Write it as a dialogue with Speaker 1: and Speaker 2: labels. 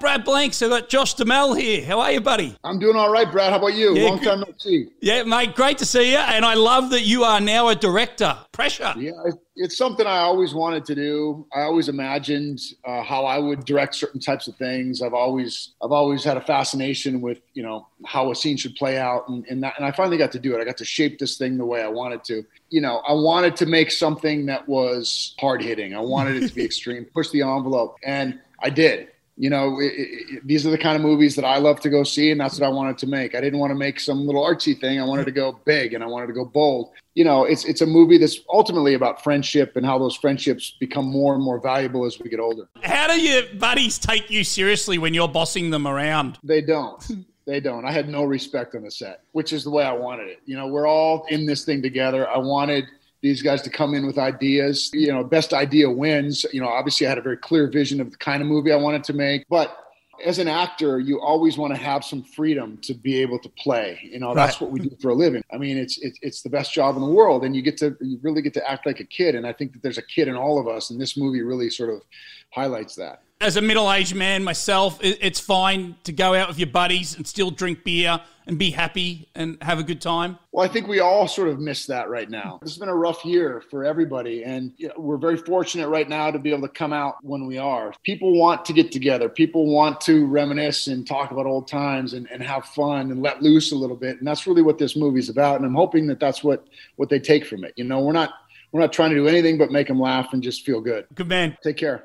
Speaker 1: Brad Blanks, I've got Josh Duhamel here. How are you, buddy?
Speaker 2: I'm doing all right, Brad. How about you?
Speaker 1: Yeah,
Speaker 2: Long
Speaker 1: good.
Speaker 2: time no see.
Speaker 1: Yeah, mate, great to see you. And I love that you are now a director. Pressure.
Speaker 2: Yeah, it's something I always wanted to do. I always imagined uh, how I would direct certain types of things. I've always, I've always had a fascination with, you know, how a scene should play out, and and, that, and I finally got to do it. I got to shape this thing the way I wanted to. You know, I wanted to make something that was hard hitting. I wanted it to be extreme, push the envelope, and I did. You know, it, it, these are the kind of movies that I love to go see, and that's what I wanted to make. I didn't want to make some little artsy thing. I wanted to go big, and I wanted to go bold. You know, it's it's a movie that's ultimately about friendship and how those friendships become more and more valuable as we get older.
Speaker 1: How do your buddies take you seriously when you're bossing them around?
Speaker 2: They don't. They don't. I had no respect on the set, which is the way I wanted it. You know, we're all in this thing together. I wanted these guys to come in with ideas. You know, best idea wins. You know, obviously I had a very clear vision of the kind of movie I wanted to make, but as an actor, you always want to have some freedom to be able to play. You know, that's what we do for a living. I mean, it's, it's it's the best job in the world, and you get to you really get to act like a kid. And I think that there's a kid in all of us, and this movie really sort of highlights that.
Speaker 1: As a middle aged man myself, it's fine to go out with your buddies and still drink beer and be happy and have a good time.
Speaker 2: Well, I think we all sort of miss that right now. This has been a rough year for everybody, and you know, we're very fortunate right now to be able to come out when we are. People want to get together. People want to reminisce and talk about old times and, and have fun and let loose a little bit, and that's really what this movie's about. And I'm hoping that that's what what they take from it. You know, we're not we're not trying to do anything but make them laugh and just feel good.
Speaker 1: Good man.
Speaker 2: Take care.